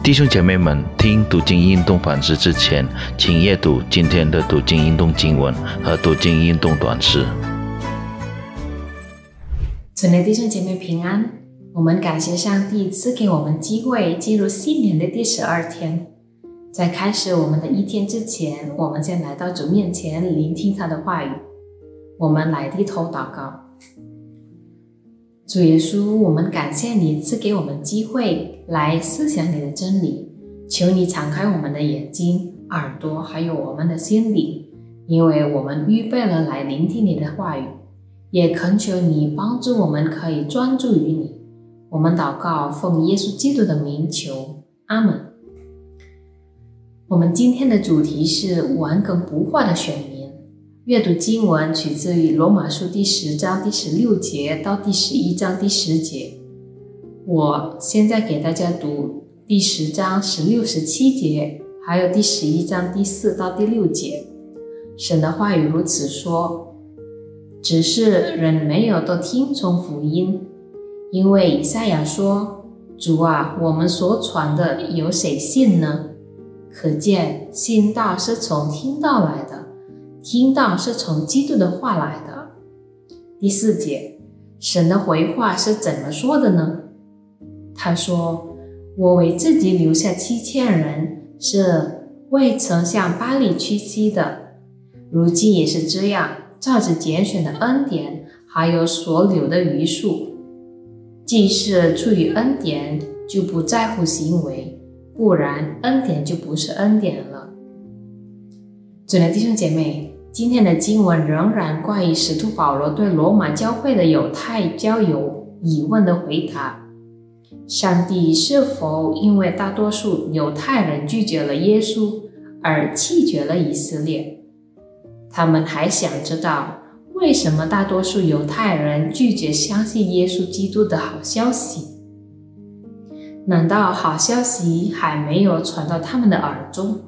弟兄姐妹们，听读经运动反思之前，请阅读今天的读经运动经文和读经运动短诗。亲爱弟兄姐妹平安，我们感谢上帝赐给我们机会进入新年的第十二天。在开始我们的一天之前，我们先来到主面前聆听他的话语。我们来低头祷告。主耶稣，我们感谢你赐给我们机会来思想你的真理，求你敞开我们的眼睛、耳朵，还有我们的心灵，因为我们预备了来聆听你的话语，也恳求你帮助我们可以专注于你。我们祷告，奉耶稣基督的名求，阿门。我们今天的主题是顽梗不化的选民。阅读经文取自于罗马书第十章第十六节到第十一章第十节。我现在给大家读第十章十六、十七节，还有第十一章第四到第六节。神的话语如此说：只是人没有都听从福音，因为以赛亚说：“主啊，我们所传的有谁信呢？”可见信道是从听到来的。听到是从基督的话来的。第四节，神的回话是怎么说的呢？他说：“我为自己留下七千人，是未曾向巴黎屈膝的。如今也是这样，照着拣选的恩典，还有所留的余数。既是出于恩典，就不在乎行为；不然，恩典就不是恩典了。”主的弟兄姐妹。今天的经文仍然关于使徒保罗对罗马教会的犹太教友疑问的回答：上帝是否因为大多数犹太人拒绝了耶稣而弃绝了以色列？他们还想知道为什么大多数犹太人拒绝相信耶稣基督的好消息？难道好消息还没有传到他们的耳中，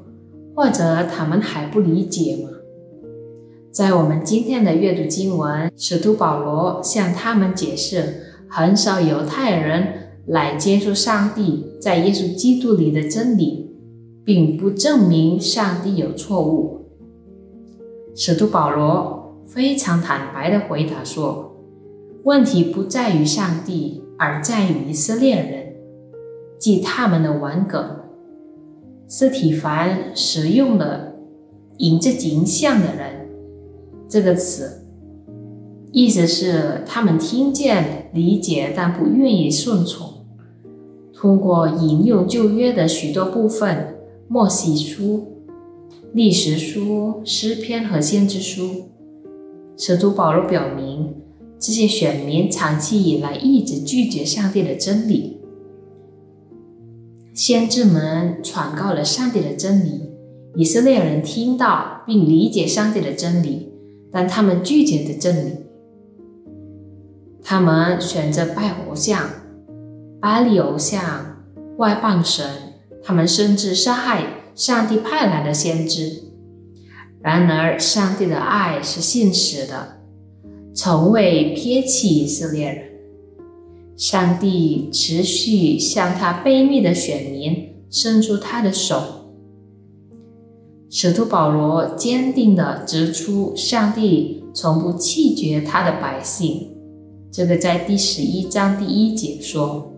或者他们还不理解吗？在我们今天的阅读经文，使徒保罗向他们解释，很少犹太人来接受上帝在耶稣基督里的真理，并不证明上帝有错误。使徒保罗非常坦白地回答说：“问题不在于上帝，而在于以色列人，即他们的顽梗。”斯体凡使用了引着景象的人。这个词意思是他们听见、理解，但不愿意顺从。通过引用旧约的许多部分，莫西书、历史书、诗篇和先知书，使徒保罗表明，这些选民长期以来一直拒绝上帝的真理。先知们传告了上帝的真理，以色列人听到并理解上帝的真理。但他们拒绝的真理，他们选择拜偶像、巴利偶像、外邦神，他们甚至杀害上帝派来的先知。然而，上帝的爱是信实的，从未撇弃以色列人。上帝持续向他卑鄙的选民伸出他的手。使徒保罗坚定地指出，上帝从不弃绝他的百姓。这个在第十一章第一节说：“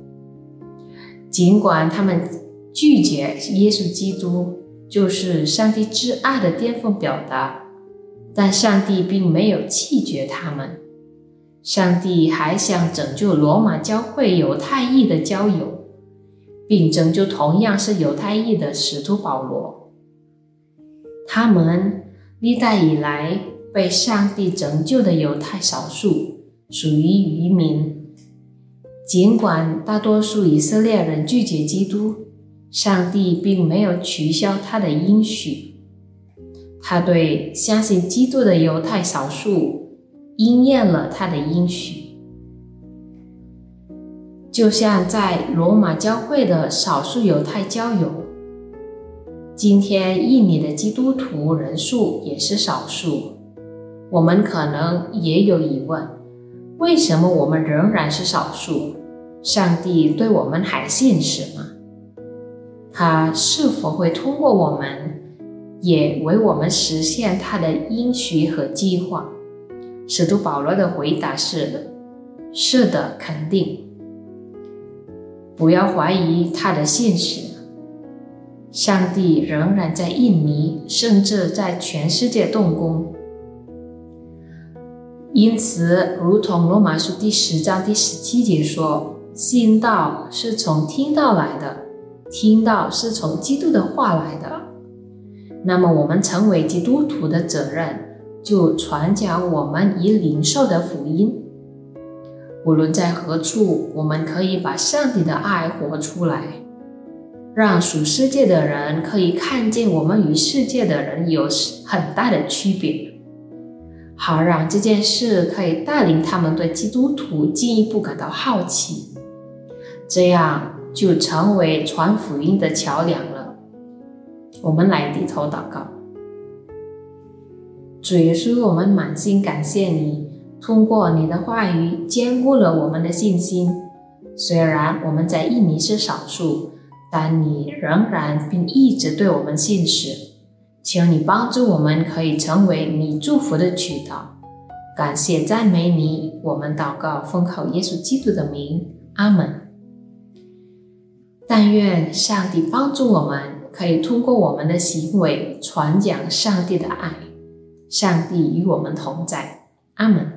尽管他们拒绝耶稣基督，就是上帝至爱的巅峰表达，但上帝并没有弃绝他们。上帝还想拯救罗马教会犹太裔的交友，并拯救同样是犹太裔的使徒保罗。”他们历代以来被上帝拯救的犹太少数，属于渔民。尽管大多数以色列人拒绝基督，上帝并没有取消他的应许。他对相信基督的犹太少数应验了他的应许，就像在罗马教会的少数犹太教友。今天印尼的基督徒人数也是少数，我们可能也有疑问：为什么我们仍然是少数？上帝对我们还信实吗？他是否会通过我们，也为我们实现他的应许和计划？使徒保罗的回答是：是的，肯定。不要怀疑他的现实。上帝仍然在印尼，甚至在全世界动工。因此，如同罗马书第十章第十七节说：“信道是从听到来的，听到是从基督的话来的。”那么，我们成为基督徒的责任，就传讲我们已领受的福音。无论在何处，我们可以把上帝的爱活出来。让属世界的人可以看见我们与世界的人有很大的区别，好让这件事可以带领他们对基督徒进一步感到好奇，这样就成为传福音的桥梁了。我们来低头祷告，主耶稣，我们满心感谢你，通过你的话语坚固了我们的信心。虽然我们在印尼是少数。但你仍然并一直对我们信实，请你帮助我们，可以成为你祝福的渠道。感谢赞美你，我们祷告奉靠耶稣基督的名，阿门。但愿上帝帮助我们，可以通过我们的行为传讲上帝的爱。上帝与我们同在，阿门。